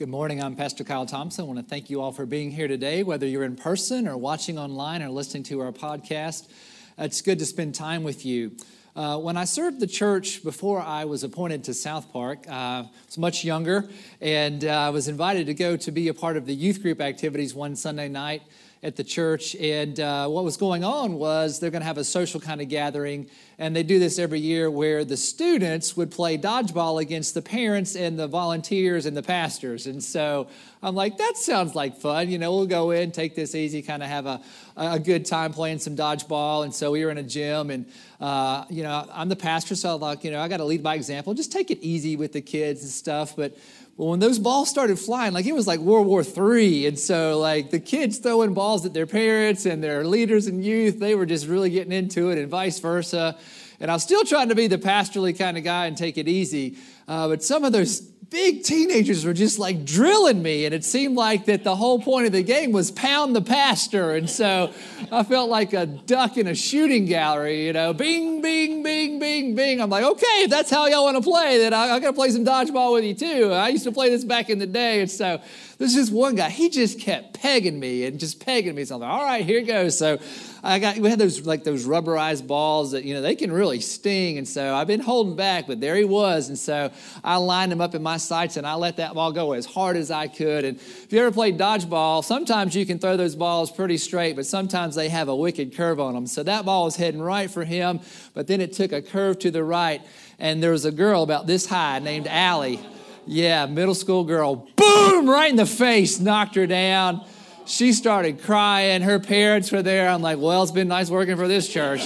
Good morning. I'm Pastor Kyle Thompson. I want to thank you all for being here today, whether you're in person or watching online or listening to our podcast. It's good to spend time with you. Uh, when I served the church before I was appointed to South Park, uh, I was much younger, and uh, I was invited to go to be a part of the youth group activities one Sunday night at the church. And uh, what was going on was they're going to have a social kind of gathering. And they do this every year where the students would play dodgeball against the parents and the volunteers and the pastors. And so I'm like, that sounds like fun. You know, we'll go in, take this easy, kind of have a, a good time playing some dodgeball. And so we were in a gym, and, uh, you know, I'm the pastor, so I'm like, you know, I got to lead by example. Just take it easy with the kids and stuff. But well, when those balls started flying, like it was like World War III. And so, like, the kids throwing balls at their parents and their leaders and youth, they were just really getting into it, and vice versa. And I was still trying to be the pastorly kind of guy and take it easy. Uh, but some of those big teenagers were just like drilling me and it seemed like that the whole point of the game was pound the pastor and so i felt like a duck in a shooting gallery you know bing bing bing bing bing. I'm like okay if that's how y'all want to play then I, going to play some dodgeball with you too. I used to play this back in the day and so there's just one guy he just kept pegging me and just pegging me so i'm like all right here goes so I got we had those like those rubberized balls that you know they can really sting, and so I've been holding back, but there he was, and so I lined him up in my sights and I let that ball go as hard as I could. And if you ever played dodgeball, sometimes you can throw those balls pretty straight, but sometimes they have a wicked curve on them. So that ball was heading right for him, but then it took a curve to the right, and there was a girl about this high named Allie. Yeah, middle school girl. Boom! Right in the face, knocked her down she started crying. Her parents were there. I'm like, well, it's been nice working for this church.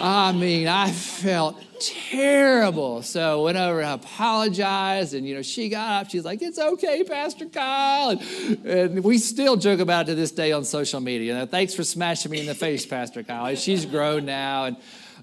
I mean, I felt terrible. So went over and apologized, and you know, she got up. She's like, "It's okay, Pastor Kyle," and, and we still joke about it to this day on social media. Know, Thanks for smashing me in the face, Pastor Kyle. She's grown now and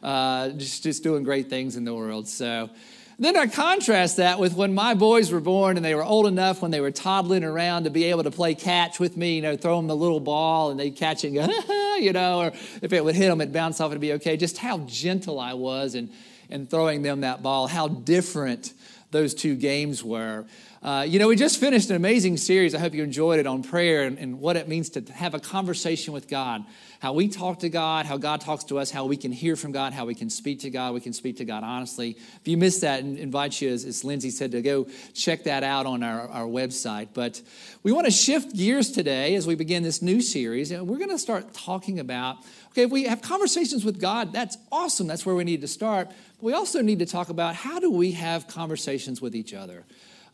uh, just just doing great things in the world. So then I contrast that with when my boys were born and they were old enough when they were toddling around to be able to play catch with me, you know, throw them the little ball and they'd catch it and go, you know, or if it would hit them, it'd bounce off, it'd be okay. Just how gentle I was in, in throwing them that ball, how different those two games were. Uh, you know, we just finished an amazing series. I hope you enjoyed it on prayer and, and what it means to have a conversation with God how we talk to God, how God talks to us, how we can hear from God, how we can speak to God. We can speak to God honestly. If you missed that, I invite you, as, as Lindsay said, to go check that out on our, our website. But we want to shift gears today as we begin this new series. And we're going to start talking about okay, if we have conversations with God, that's awesome. That's where we need to start. But we also need to talk about how do we have conversations with each other.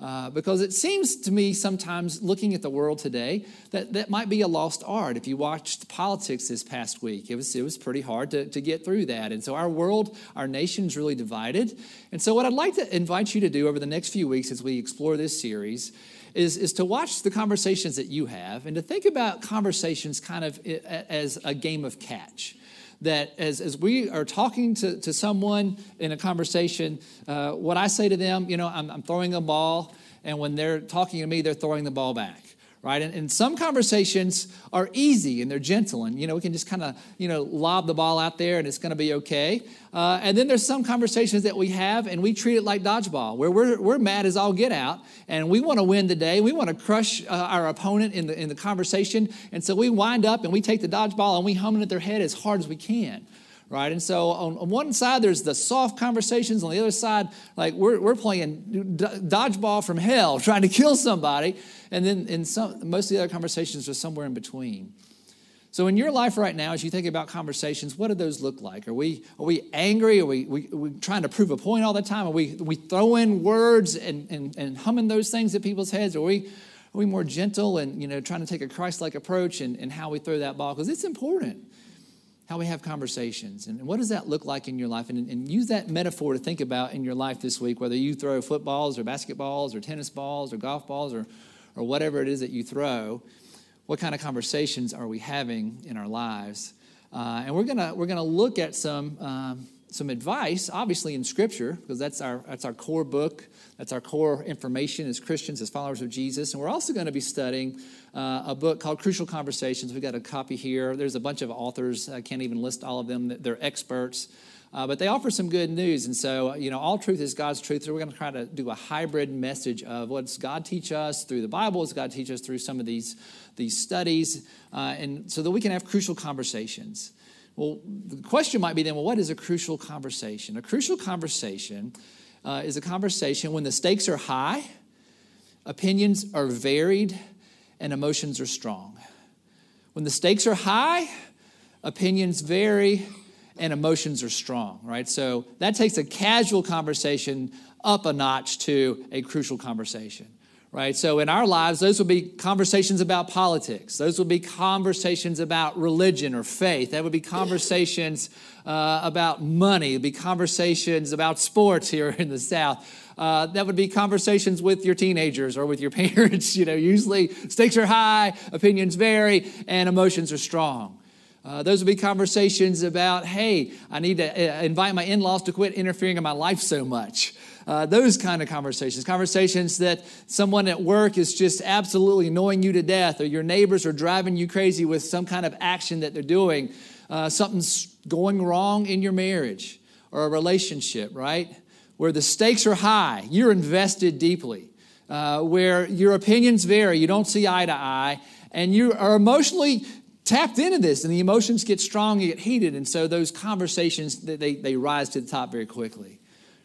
Uh, because it seems to me sometimes looking at the world today that that might be a lost art. If you watched politics this past week, it was, it was pretty hard to, to get through that. And so our world, our nation's really divided. And so, what I'd like to invite you to do over the next few weeks as we explore this series is, is to watch the conversations that you have and to think about conversations kind of as a game of catch that as, as we are talking to, to someone in a conversation, uh, what I say to them, you know, I'm, I'm throwing a ball, and when they're talking to me, they're throwing the ball back right? And, and, some conversations are easy and they're gentle, and you know we can just kind of you know lob the ball out there and it's going to be okay. Uh, and then there's some conversations that we have and we treat it like dodgeball, where we're, we're mad as all get out, and we want to win the day, We want to crush uh, our opponent in the in the conversation, and so we wind up and we take the dodgeball and we hum it at their head as hard as we can right? And so on, on, one side, there's the soft conversations. On the other side, like we're, we're playing dodgeball from hell, trying to kill somebody. And then in some, most of the other conversations are somewhere in between. So in your life right now, as you think about conversations, what do those look like? Are we, are we angry? Are we, we, we trying to prove a point all the time? Are we, we throwing words and, and, and humming those things at people's heads? Are we, are we more gentle and you know trying to take a Christ-like approach in, in how we throw that ball? Because it's important how we have conversations. And what does that look like in your life? And, and, use that metaphor to think about in your life this week, whether you throw footballs or basketballs or tennis balls or golf balls or, or whatever it is that you throw. What kind of conversations are we having in our lives? Uh, and we're gonna we're gonna look at some um, some advice, obviously in Scripture, because that's our that's our core book, that's our core information as Christians, as followers of Jesus. And we're also going to be studying uh, a book called Crucial Conversations. We've got a copy here. There's a bunch of authors. I can't even list all of them. They're experts Uh, but they offer some good news. And so, you know, all truth is God's truth. So we're going to try to do a hybrid message of what does God teach us through the Bible, does God teach us through some of these, these studies, uh, and so that we can have crucial conversations. Well, the question might be then, well, what is a crucial conversation? A crucial conversation uh, is a conversation when the stakes are high, opinions are varied, and emotions are strong. When the stakes are high, opinions vary, and emotions are strong, right? So that takes a casual conversation up a notch to a crucial conversation, right? So in our lives, those would be conversations about politics. Those would be conversations about religion or faith. That would be conversations uh, about money. It'd be conversations about sports here in the South. Uh, that would be conversations with your teenagers or with your parents. You know, usually stakes are high, opinions vary, and emotions are strong. Uh, those would be conversations about, hey, I need to uh, invite my in laws to quit interfering in my life so much. Uh, those kind of conversations. Conversations that someone at work is just absolutely annoying you to death, or your neighbors are driving you crazy with some kind of action that they're doing. Uh, something's going wrong in your marriage or a relationship, right? Where the stakes are high, you're invested deeply. Uh, where your opinions vary, you don't see eye to eye, and you are emotionally tapped into this and the emotions get strong and get heated and so those conversations they, they rise to the top very quickly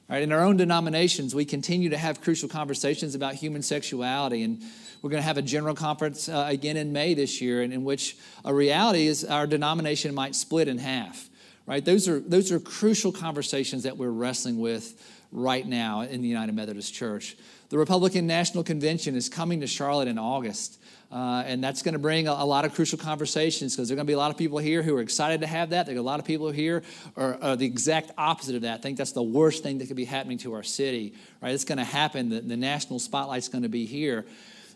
right? In our own denominations we continue to have crucial conversations about human sexuality and we're going to have a general conference uh, again in may this year in, in which a reality is our denomination might split in half right? Those are those are crucial conversations that we're wrestling with right now in the united methodist church. The republican national convention is coming to charlotte in august uh, and that's going to bring a, a, lot of crucial conversations because there are going to be a lot of people here who are excited to have that. There are a lot of people here are, are the exact opposite of that. I think that's the worst thing that could be happening to our city. Right? It's going to happen. The, the national spotlight's going to be here.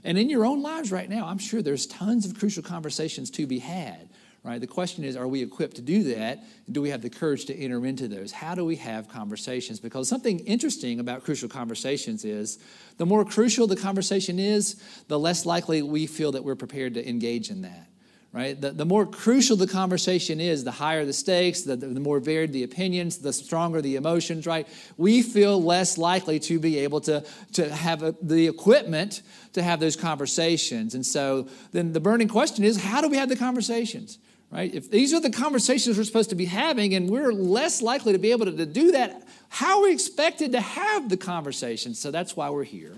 And in your own lives right now, I'm sure there's tons of crucial conversations to be had right? The question is, are we equipped to do that? Do we have the courage to enter into those? How do we have conversations? Because something interesting about crucial conversations is the more crucial the conversation is, the less likely we feel that we're prepared to engage in that. Right? The, the more crucial the conversation is, the higher the stakes, the, the, more varied the opinions, the stronger the emotions, right? We feel less likely to be able to, to have a, the equipment to have those conversations. And so then the burning question is how do we have the conversations? Right? If these are the conversations we're supposed to be having and we're less likely to be able to, do that, how are we expected to have the conversation? So that's why we're here.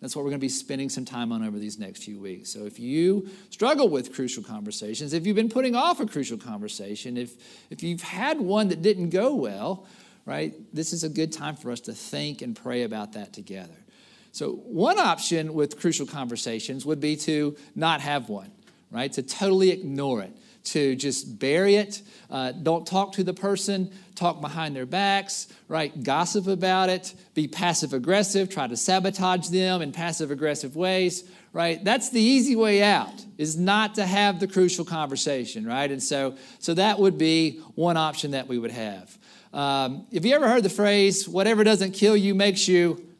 That's what we're going to be spending some time on over these next few weeks. So if you struggle with crucial conversations, if you've been putting off a crucial conversation, if, if you've had one that didn't go well, right, this is a good time for us to think and pray about that together. So, one option with crucial conversations would be to not have one, right? To totally ignore it to just bury it. Uh, don't talk to the person, talk behind their backs, right? Gossip about it, be passive aggressive, try to sabotage them in passive aggressive ways, right? That's the easy way out, is not to have the crucial conversation, right? And so, so that would be one option that we would have. Um, have you ever heard the phrase, whatever doesn't kill you makes you?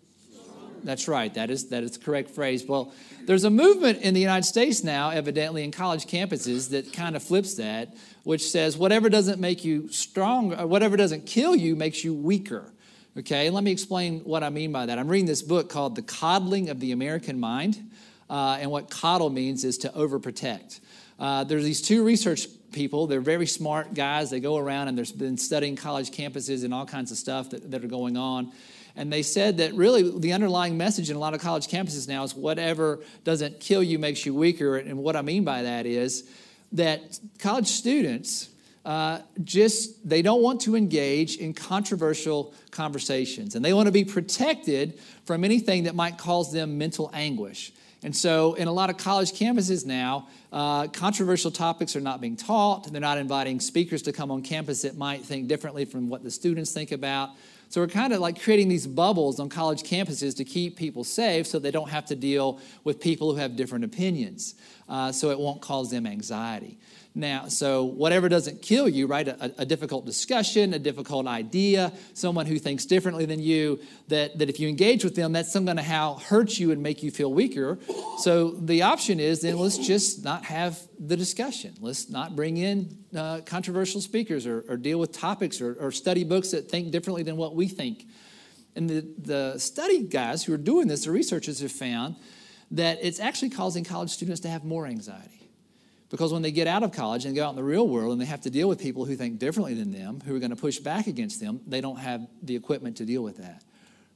That's right, that is, that is the correct phrase. Well, there's a movement in the United States now, evidently in college campuses, that kind of flips that, which says whatever doesn't make you strong, whatever doesn't kill you makes you weaker. Okay, let me explain what I mean by that. I'm reading this book called The Coddling of the American Mind. Uh, and what coddle means is to overprotect. Uh, there's these two research people. They're very smart guys. They go around and they've been studying college campuses and all kinds of stuff that, that are going on. And they said that really the underlying message in a lot of college campuses now is whatever doesn't kill you makes you weaker. And what I mean by that is that college students uh, just they don't want to engage in controversial conversations. And they want to be protected from anything that might cause them mental anguish. And so in a lot of college campuses now uh, controversial topics are not being taught. They're not inviting speakers to come on campus that might think differently from what the students think about so we're kind of like creating these bubbles on college campuses to keep people safe so they don't have to deal with people who have different opinions. Uh, so it won't cause them anxiety. Now, so whatever doesn't kill you, right? A, a, difficult discussion, a difficult idea, someone who thinks differently than you, that, that if you engage with them, that's going to how hurt you and make you feel weaker. So the option is then let's just not have the discussion. Let's not bring in uh, controversial speakers or, or, deal with topics or, or study books that think differently than what we think. And the, the study guys who are doing this, the researchers have found that it's actually causing college students to have more anxiety. Because when they get out of college and go out in the real world and they have to deal with people who think differently than them, who are going to push back against them, they don't have the equipment to deal with that.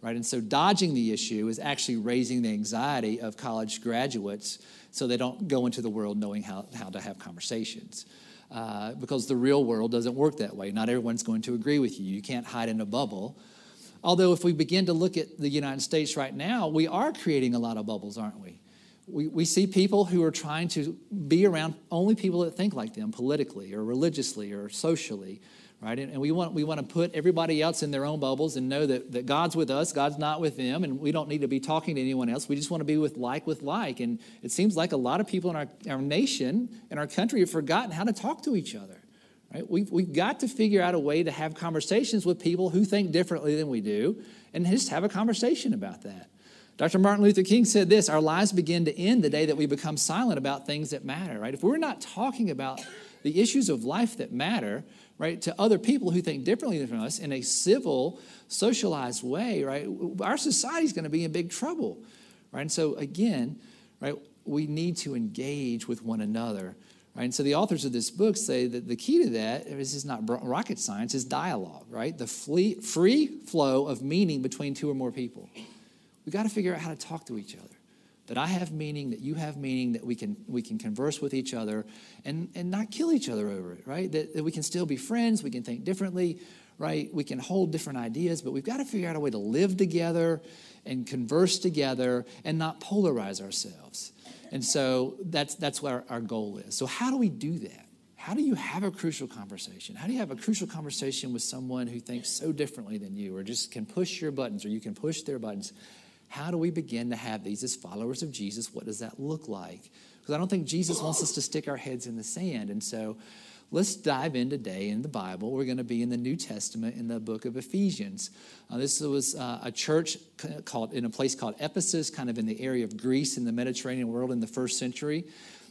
Right? And so dodging the issue is actually raising the anxiety of college graduates so they don't go into the world knowing how, how to have conversations. Uh, because the real world doesn't work that way. Not everyone's going to agree with you. You can't hide in a bubble. Although, if we begin to look at the United States right now, we are creating a lot of bubbles, aren't we? We, we see people who are trying to be around only people that think like them politically or religiously or socially, right? And, and, we, want, we want to put everybody else in their own bubbles and know that, that God's with us, God's not with them, and we don't need to be talking to anyone else. We just want to be with like with like. And it seems like a lot of people in our, our nation and our country have forgotten how to talk to each other. Right? We've, we've got to figure out a way to have conversations with people who think differently than we do and just have a conversation about that. Dr. Martin Luther King said this Our lives begin to end the day that we become silent about things that matter, right? If we're not talking about the issues of life that matter, right, to other people who think differently from us in a civil, socialized way, right, our society is going to be in big trouble, right? And so, again, right, we need to engage with one another. Right? And so the authors of this book say that the key to that is is not rocket science, is dialogue, right? The free flow of meaning between two or more people. We've got to figure out how to talk to each other. That I have meaning, that you have meaning, that we can, we can converse with each other and, and not kill each other over it, right? That, that we can still be friends, we can think differently, right? We can hold different ideas, but we've got to figure out a way to live together and converse together and not polarize ourselves. And so that's, that's what our, our goal is. So, how do we do that? How do you have a crucial conversation? How do you have a crucial conversation with someone who thinks so differently than you or just can push your buttons or you can push their buttons? How do we begin to have these as followers of Jesus? What does that look like? Because I don't think Jesus wants us to stick our heads in the sand. And so let's dive in today in the Bible. We're going to be in the New Testament in the book of Ephesians. Uh, this was uh, a church called in a place called Ephesus, kind of in the area of Greece in the Mediterranean world in the first century.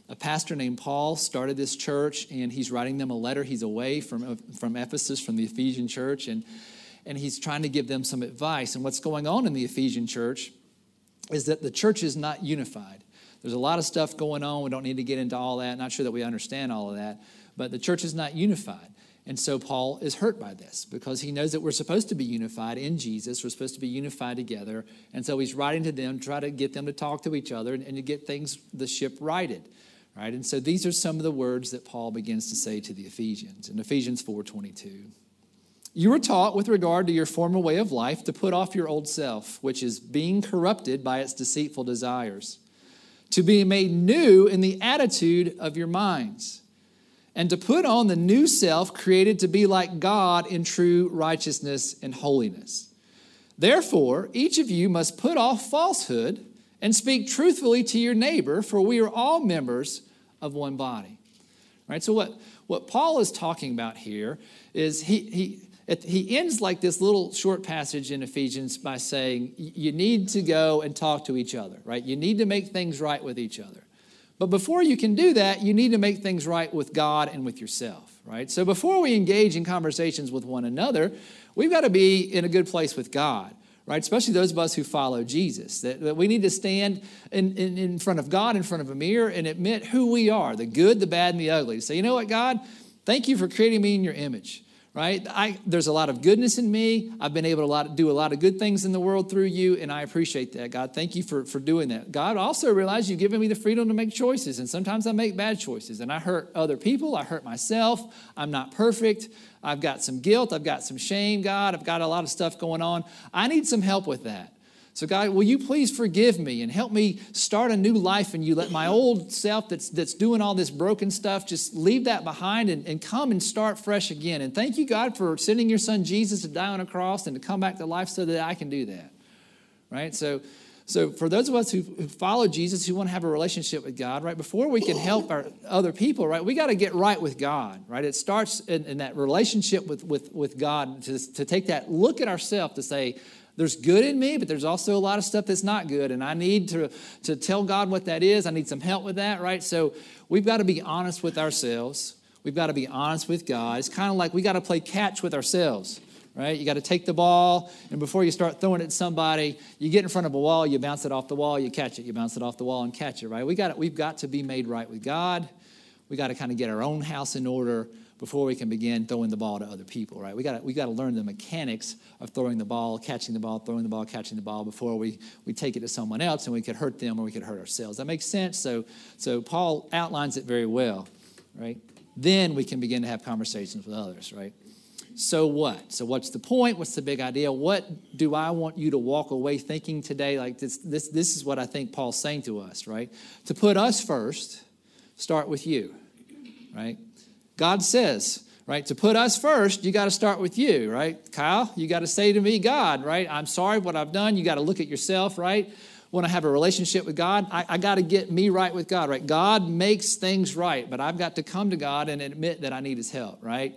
A pastor named Paul started this church, and he's writing them a letter. He's away from, from Ephesus, from the Ephesian church, and and he's trying to give them some advice. And what's going on in the Ephesian church is that the church is not unified. There's a lot of stuff going on. We don't need to get into all that. Not sure that we understand all of that. But the church is not unified. And so Paul is hurt by this because he knows that we're supposed to be unified in Jesus. We're supposed to be unified together. And so he's writing to them, try to get them to talk to each other and, and to get things, the ship righted. Right? And so these are some of the words that Paul begins to say to the Ephesians in Ephesians 4:22. You were taught with regard to your former way of life to put off your old self, which is being corrupted by its deceitful desires, to be made new in the attitude of your minds, and to put on the new self created to be like God in true righteousness and holiness. Therefore, each of you must put off falsehood and speak truthfully to your neighbor, for we are all members of one body. Right? So what, what Paul is talking about here is he, he he ends like this little short passage in Ephesians by saying, You need to go and talk to each other, right? You need to make things right with each other. But before you can do that, you need to make things right with God and with yourself, right? So before we engage in conversations with one another, we've got to be in a good place with God, right? Especially those of us who follow Jesus. That, that we need to stand in, in, in front of God, in front of a mirror, and admit who we are the good, the bad, and the ugly. Say, you know what, God? Thank you for creating me in your image right? I, there's a lot of goodness in me. I've been able to lot, do a lot of good things in the world through you, and I appreciate that. God, thank you for, for doing that. God, also realize you've given me the freedom to make choices, and sometimes I make bad choices, and I hurt other people. I hurt myself. I'm not perfect. I've got some guilt. I've got some shame, God. I've got a lot of stuff going on. I need some help with that. So, God, will you please forgive me and help me start a new life in you? Let my old self that's, that's doing all this broken stuff just leave that behind and, and come and start fresh again. And thank you, God, for sending your son Jesus to die on a cross and to come back to life so that I can do that. Right? So, so for those of us who, who follow Jesus, who want to have a relationship with God, right, before we can help our other people, right, we got to get right with God, right? It starts in, in that relationship with, with, with God to, to take that look at ourselves to say, there's good in me, but there's also a lot of stuff that's not good. And I need to, to tell God what that is. I need some help with that, right? So we've got to be honest with ourselves. We've got to be honest with God. It's kind of like we got to play catch with ourselves right? You got to take the ball, and before you start throwing it at somebody, you get in front of a wall, you bounce it off the wall, you catch it, you bounce it off the wall and catch it, right? We got we've got to be made right with God. We got to kind of get our own house in order before we can begin throwing the ball to other people, right? We got we got to learn the mechanics of throwing the ball, catching the ball, throwing the ball, catching the ball before we, we take it to someone else and we could hurt them or we could hurt ourselves. That makes sense? So, so Paul outlines it very well, right? Then we can begin to have conversations with others, right? so what? So what's the point? What's the big idea? What do I want you to walk away thinking today? Like this, this, this is what I think Paul's saying to us, right? To put us first, start with you, right? God says, right, to put us first, you got to start with you, right? Kyle, you got to say to me, God, right? I'm sorry what I've done. You got to look at yourself, right? Want to have a relationship with God? I, I got to get me right with God, right? God makes things right, but I've got to come to God and admit that I need His help, right?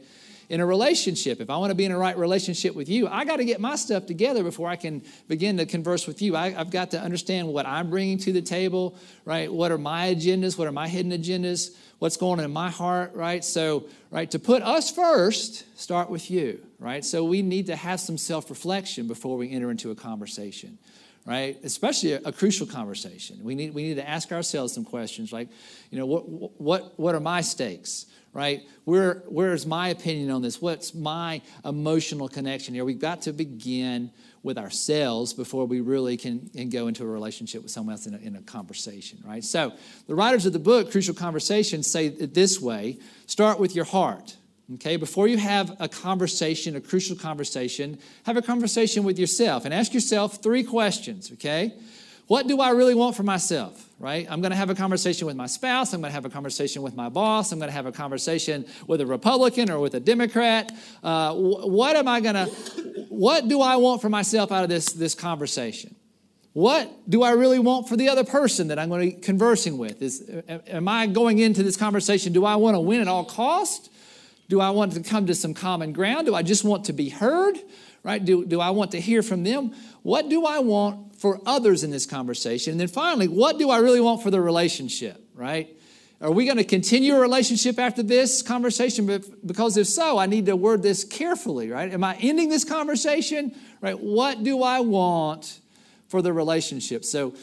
in a relationship. If I want to be in a right relationship with you, I got to get my stuff together before I can begin to converse with you. I, have got to understand what I'm bringing to the table, right? What are my agendas? What are my hidden agendas? What's going on in my heart, right? So, right, to put us first, start with you, right? So we need to have some self reflection before we enter into a conversation right? Especially a, a, crucial conversation. We need, we need to ask ourselves some questions like, you know, what, what, what are my stakes? right? Where, where's my opinion on this? What's my emotional connection here? We've got to begin with ourselves before we really can, can go into a relationship with someone else in a, in a conversation, right? So the writers of the book, Crucial Conversations, say it this way start with your heart. Okay, before you have a conversation, a crucial conversation, have a conversation with yourself and ask yourself three questions. Okay, what do I really want for myself? Right? I'm to have a conversation with my spouse. I'm to have a conversation with my boss. I'm to have a conversation with a Republican or with a Democrat. Uh, what am I to, what do I want for myself out of this, this conversation? What do I really want for the other person that I'm going to be conversing with? Is, am I going into this conversation, do I want to win at all cost? Do I want to come to some common ground? Do I just want to be heard? Right? Do, do I want to hear from them? What do I want for others in this conversation? And then finally, what do I really want for the relationship, right? Are we going to continue a relationship after this conversation? Because if so, I need to word this carefully, right? Am I ending this conversation? Right? What do I want for the relationship? So,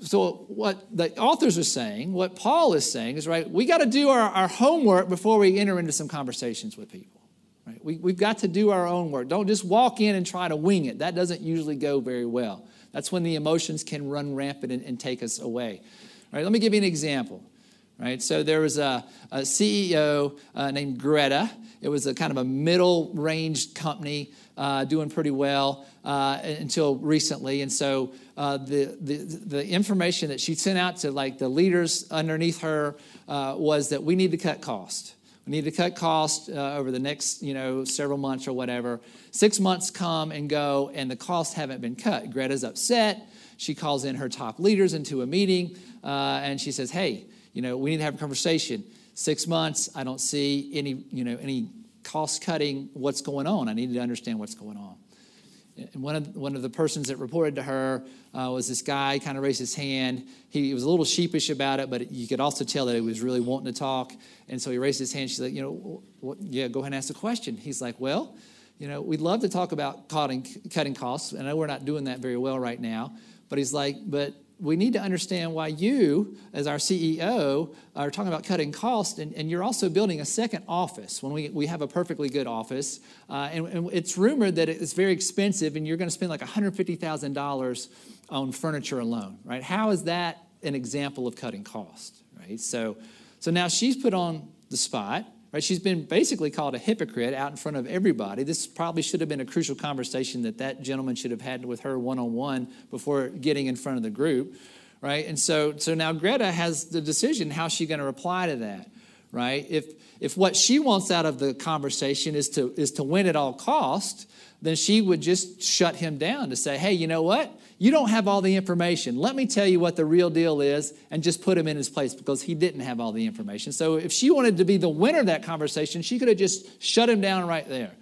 so what the authors are saying, what Paul is saying is, right, we got to do our, our homework before we enter into some conversations with people. Right? We, we've got to do our own work. Don't just walk in and try to wing it. That doesn't usually go very well. That's when the emotions can run rampant and, and take us away. All right, let me give you an example. Right, so there was a, a CEO uh, named Greta. It was a kind of a middle range company uh, doing pretty well uh, until recently. And so uh, the, the, the information that she sent out to like the leaders underneath her uh, was that we need to cut cost. We need to cut costs uh, over the next, you know, several months or whatever. Six months come and go, and the costs haven't been cut. Greta's upset. She calls in her top leaders into a meeting, uh, and she says, "Hey, you know, we need to have a conversation. Six months, I don't see any, you know, any cost cutting. What's going on? I needed to understand what's going on." And one of, one of the persons that reported to her uh, was this guy, kind of raised his hand. He, was a little sheepish about it, but you could also tell that he was really wanting to talk. And so he raised his hand. She's like, you know, what, yeah, go ahead and ask a question. He's like, well, you know, we'd love to talk about cutting, cutting costs. I know we're not doing that very well right now. But he's like, but we need to understand why you, as our CEO, are talking about cutting costs, and, and you're also building a second office when we, we have a perfectly good office. Uh, and, and, it's rumored that it's very expensive, and you're going to spend like $150,000 on furniture alone, right? How is that an example of cutting costs, right? So, so now she's put on the spot Right? She's been basically called a hypocrite out in front of everybody. This probably should have been a crucial conversation that that gentleman should have had with her one on one before getting in front of the group. Right? And so, so now Greta has the decision how she's going to reply to that. Right? If, if what she wants out of the conversation is to, is to win at all cost, then she would just shut him down to say, hey, you know what? You don't have all the information. Let me tell you what the real deal is and just put him in his place because he didn't have all the information. So if she wanted to be the winner of that conversation, she could have just shut him down right there.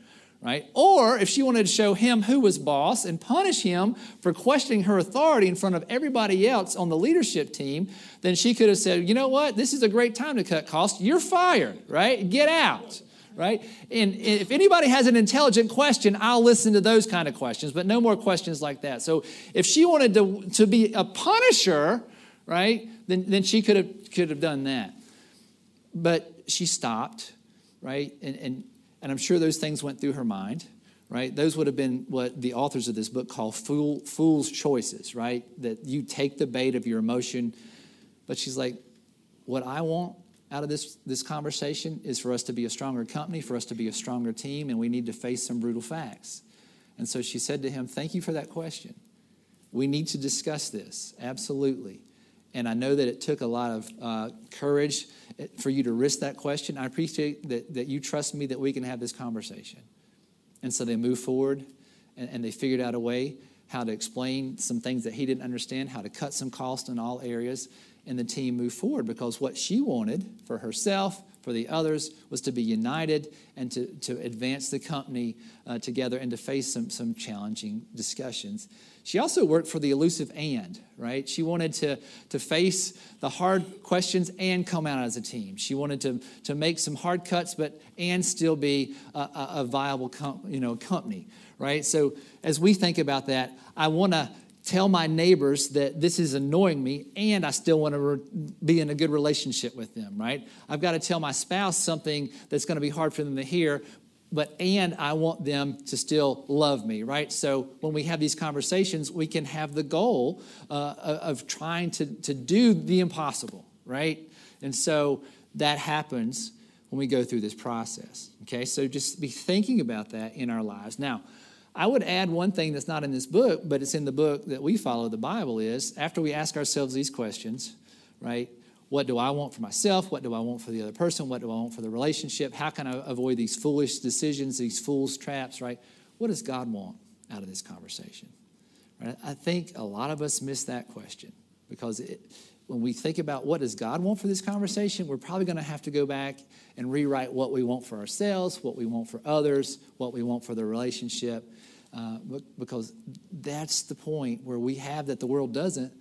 Right? Or if she wanted to show him who was boss and punish him for questioning her authority in front of everybody else on the leadership team, then she could have said, you know what? This is a great time to cut costs. You're fired, right? Get out right? And if anybody has an intelligent question, I'll listen to those kind of questions, but no more questions like that. So if she wanted to, to be a punisher, right, then, then she could have, could have done that. But she stopped, right? And, and, and I'm sure those things went through her mind, right? Those would have been what the authors of this book call fool, fool's choices, right? That you take the bait of your emotion. But she's like, what I want out of this, this conversation is for us to be a stronger company, for us to be a stronger team, and we need to face some brutal facts. And so she said to him, Thank you for that question. We need to discuss this, absolutely. And I know that it took a lot of uh, courage eh, for you to risk that question. I appreciate that, that you trust me that we can have this conversation. And so they moved forward and, and they figured out a way how to explain some things that he didn't understand, how to cut some cost in all areas, and the team move forward because what she wanted for herself, for the others, was to be united and to, to advance the company uh, together and to face some, some challenging discussions. She also worked for the elusive and, right? She wanted to, to face the hard questions and come out as a team. She wanted to, to make some hard cuts, but and still be a, a, a viable com, you know, company, right? So as we think about that, I want to tell my neighbors that this is annoying me and I still want to re- be in a good relationship with them, right? I've got to tell my spouse something that's going to be hard for them to hear, but and I want them to still love me, right? So when we have these conversations, we can have the goal uh, of trying to, to do the impossible, right? And so that happens when we go through this process, okay? So just be thinking about that in our lives. Now, I would add one thing that's not in this book, but it's in the book that we follow, the Bible, is after we ask ourselves these questions, right? What do I want for myself? What do I want for the other person? What do I want for the relationship? How can I avoid these foolish decisions, these fool's traps, right? What does God want out of this conversation? Right? I think a lot of us miss that question because it, when we think about what does God want for this conversation, we're probably going to have to go back and rewrite what we want for ourselves, what we want for others, what we want for the relationship. Uh, because that's the point where we have that the world doesn't,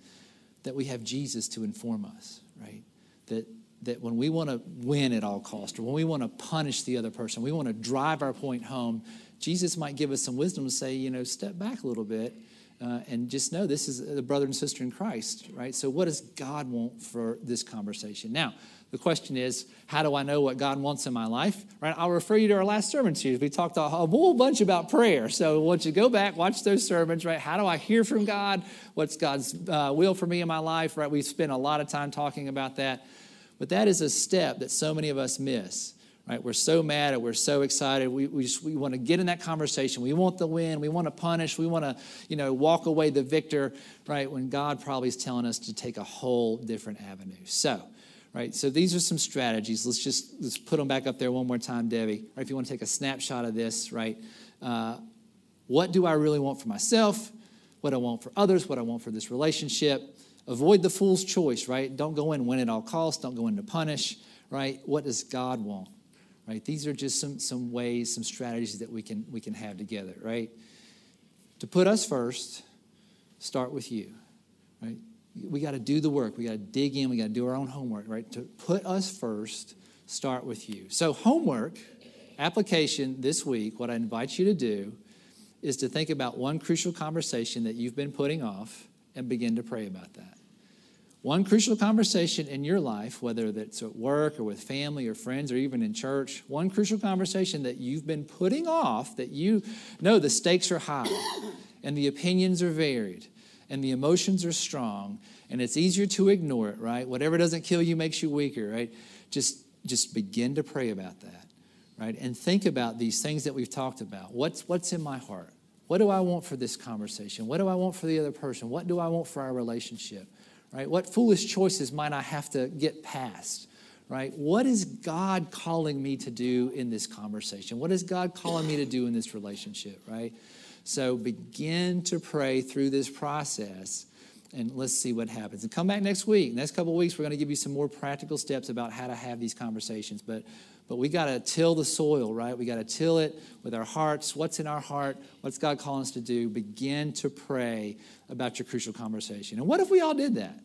that we have Jesus to inform us, right? That, that when we want to win at all cost, or when we want to punish the other person, we want to drive our point home, Jesus might give us some wisdom to say, you know, step back a little bit uh, and just know this is a brother and sister in Christ, right? So, what does God want for this conversation? Now, the question is, how do I know what God wants in my life? Right? I'll refer you to our last sermon series. We talked a whole bunch about prayer. So once you go back, watch those sermons, right? How do I hear from God? What's God's uh, will for me in my life, right? We spent a lot of time talking about that. But that is a step that so many of us miss. Right? We're so mad and we're so excited. We, we, just, we want to get in that conversation. We want the win. We want to punish. We want to, you know, walk away the victor, right? When God probably is telling us to take a whole different avenue. So, right? So these are some strategies. Let's just let's put them back up there one more time, Debbie. Right? If you want to take a snapshot of this, right? Uh, what do I really want for myself? What I want for others? What I want for this relationship? Avoid the fool's choice, right? Don't go in win at all costs. Don't go in to punish, right? What does God want? Right? These are just some some ways, some strategies that we can we can have together, right? To put us first, start with you, right? we got to do the work. We got to dig in. We got to do our own homework, right? To put us first, start with you. So, homework, application this week, what I invite you to do is to think about one crucial conversation that you've been putting off and begin to pray about that. One crucial conversation in your life, whether that's at work or with family or friends or even in church, one crucial conversation that you've been putting off that you know the stakes are high and the opinions are varied and the emotions are strong and it's easier to ignore it, right? Whatever doesn't kill you makes you weaker, right? Just just begin to pray about that, right? And think about these things that we've talked about. What's what's in my heart? What do I want for this conversation? What do I want for the other person? What do I want for our relationship? Right? What foolish choices might I have to get past? right? What is God calling me to do in this conversation? What is God calling me to do in this relationship, right? So begin to pray through this process and let's see what happens. And come back next week. Next couple weeks, we're going to give you some more practical steps about how to have these conversations. But but we got to till the soil, right? We got to till it with our hearts. What's in our heart? What's God calling us to do? Begin to pray about your crucial conversation. And what if we all did that?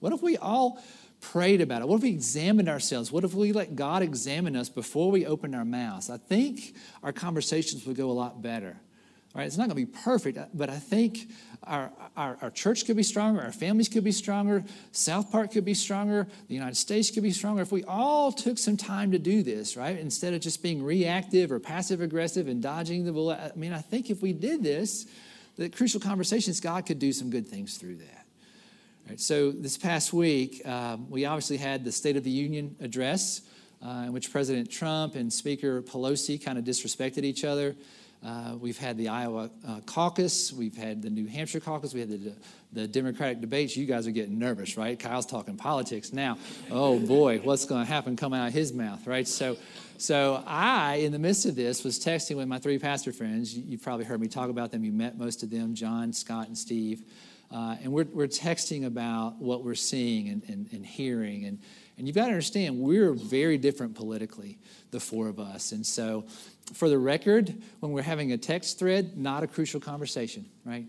What if we all prayed about it? What if we examined ourselves? What if we let God examine us before we open our mouths? I think our conversations would go a lot better. It's not going to be perfect, but I think our, our, our, church could be stronger, our families could be stronger, South Park could be stronger, the United States could be stronger if we all took some time to do this, right? Instead of just being reactive or passive aggressive and dodging the bullet. I mean, I think if we did this, the crucial conversations, God could do some good things through that. Right, so this past week, um, we obviously had the State of the Union address, uh, in which President Trump and Speaker Pelosi kind of disrespected each other. Uh, we've had the Iowa uh, caucus. We've had the New Hampshire caucus. We had the, the Democratic debates. You guys are getting nervous, right? Kyle's talking politics now. Oh boy, what's going to happen coming out of his mouth, right? So, so I, in the midst of this, was texting with my three pastor friends. You, have probably heard me talk about them. You met most of them, John, Scott, and Steve. Uh, and we're, we're texting about what we're seeing and, and, and hearing. And, and you've got to understand, we're very different politically, the four of us. And so for the record, when we're having a text thread, not a crucial conversation, right?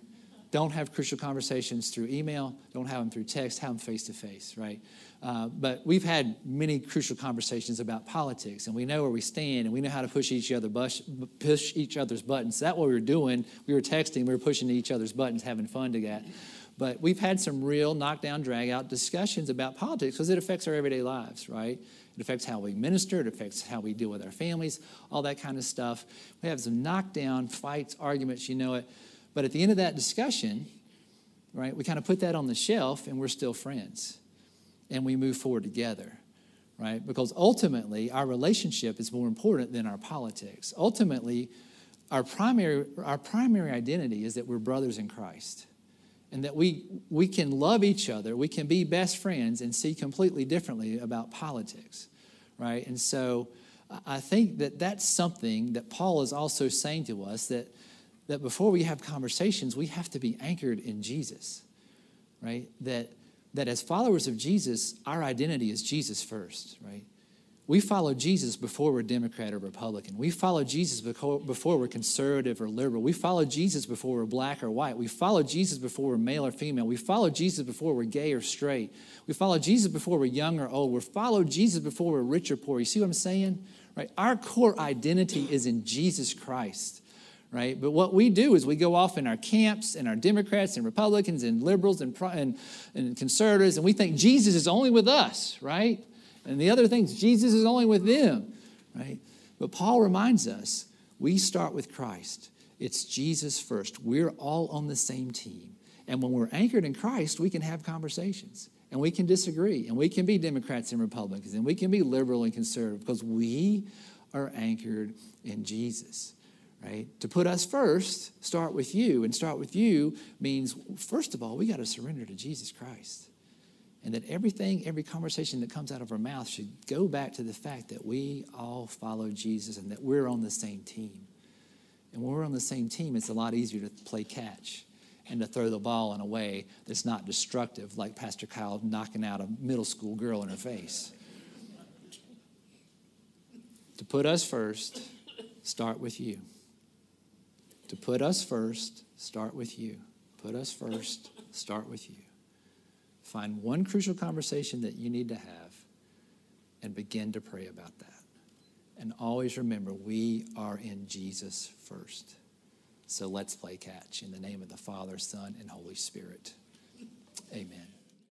Don't have crucial conversations through email. Don't have them through text. Have them face to face, right? Uh, but we've had many crucial conversations about politics, and we know where we stand, and we know how to push each other push each other's buttons. That's what we were doing. We were texting. We were pushing each other's buttons, having fun together. But we've had some real knockdown, drag out discussions about politics because it affects our everyday lives, right? It affects how we minister, it affects how we deal with our families, all that kind of stuff. We have some knockdown fights, arguments, you know it. But at the end of that discussion, right, we kind of put that on the shelf and we're still friends. And we move forward together, right? Because ultimately, our relationship is more important than our politics. Ultimately, our primary, our primary identity is that we're brothers in Christ and that we, we can love each other, we can be best friends and see completely differently about politics, right? And so I think that that's something that Paul is also saying to us that, that before we have conversations, we have to be anchored in Jesus, right? That, that as followers of Jesus, our identity is Jesus first, right? We follow Jesus before we're Democrat or Republican. We follow Jesus before we're conservative or liberal. We follow Jesus before we're black or white. We follow Jesus before we're male or female. We follow Jesus before we're gay or straight. We follow Jesus before we're young or old. We follow Jesus before we're rich or poor. You see what I'm saying? Right? Our core identity is in Jesus Christ. Right? But what we do is we go off in our camps and our Democrats and Republicans and liberals and, and, and conservatives, and we think Jesus is only with us, right? And the other things, Jesus is only with them, right? But Paul reminds us we start with Christ. It's Jesus first. We're all on the same team. And when we're anchored in Christ, we can have conversations and we can disagree and we can be Democrats and Republicans and we can be liberal and conservative because we are anchored in Jesus, right? To put us first, start with you. And start with you means, first of all, we got to surrender to Jesus Christ and that everything, every conversation that comes out of our mouth should go back to the fact that we all follow Jesus and that we're on the same team. And when we're on the same team, it's a lot easier to play catch and to throw the ball in a way that's not destructive, like Pastor Kyle knocking out a middle school girl in her face. to put us first, start with you. To put us first, start with you. Put us first, start with you. Find one crucial conversation that you need to have and begin to pray about that. And always remember, we are in Jesus first. So let's play catch in the name of the Father, Son, and Holy Spirit. Amen.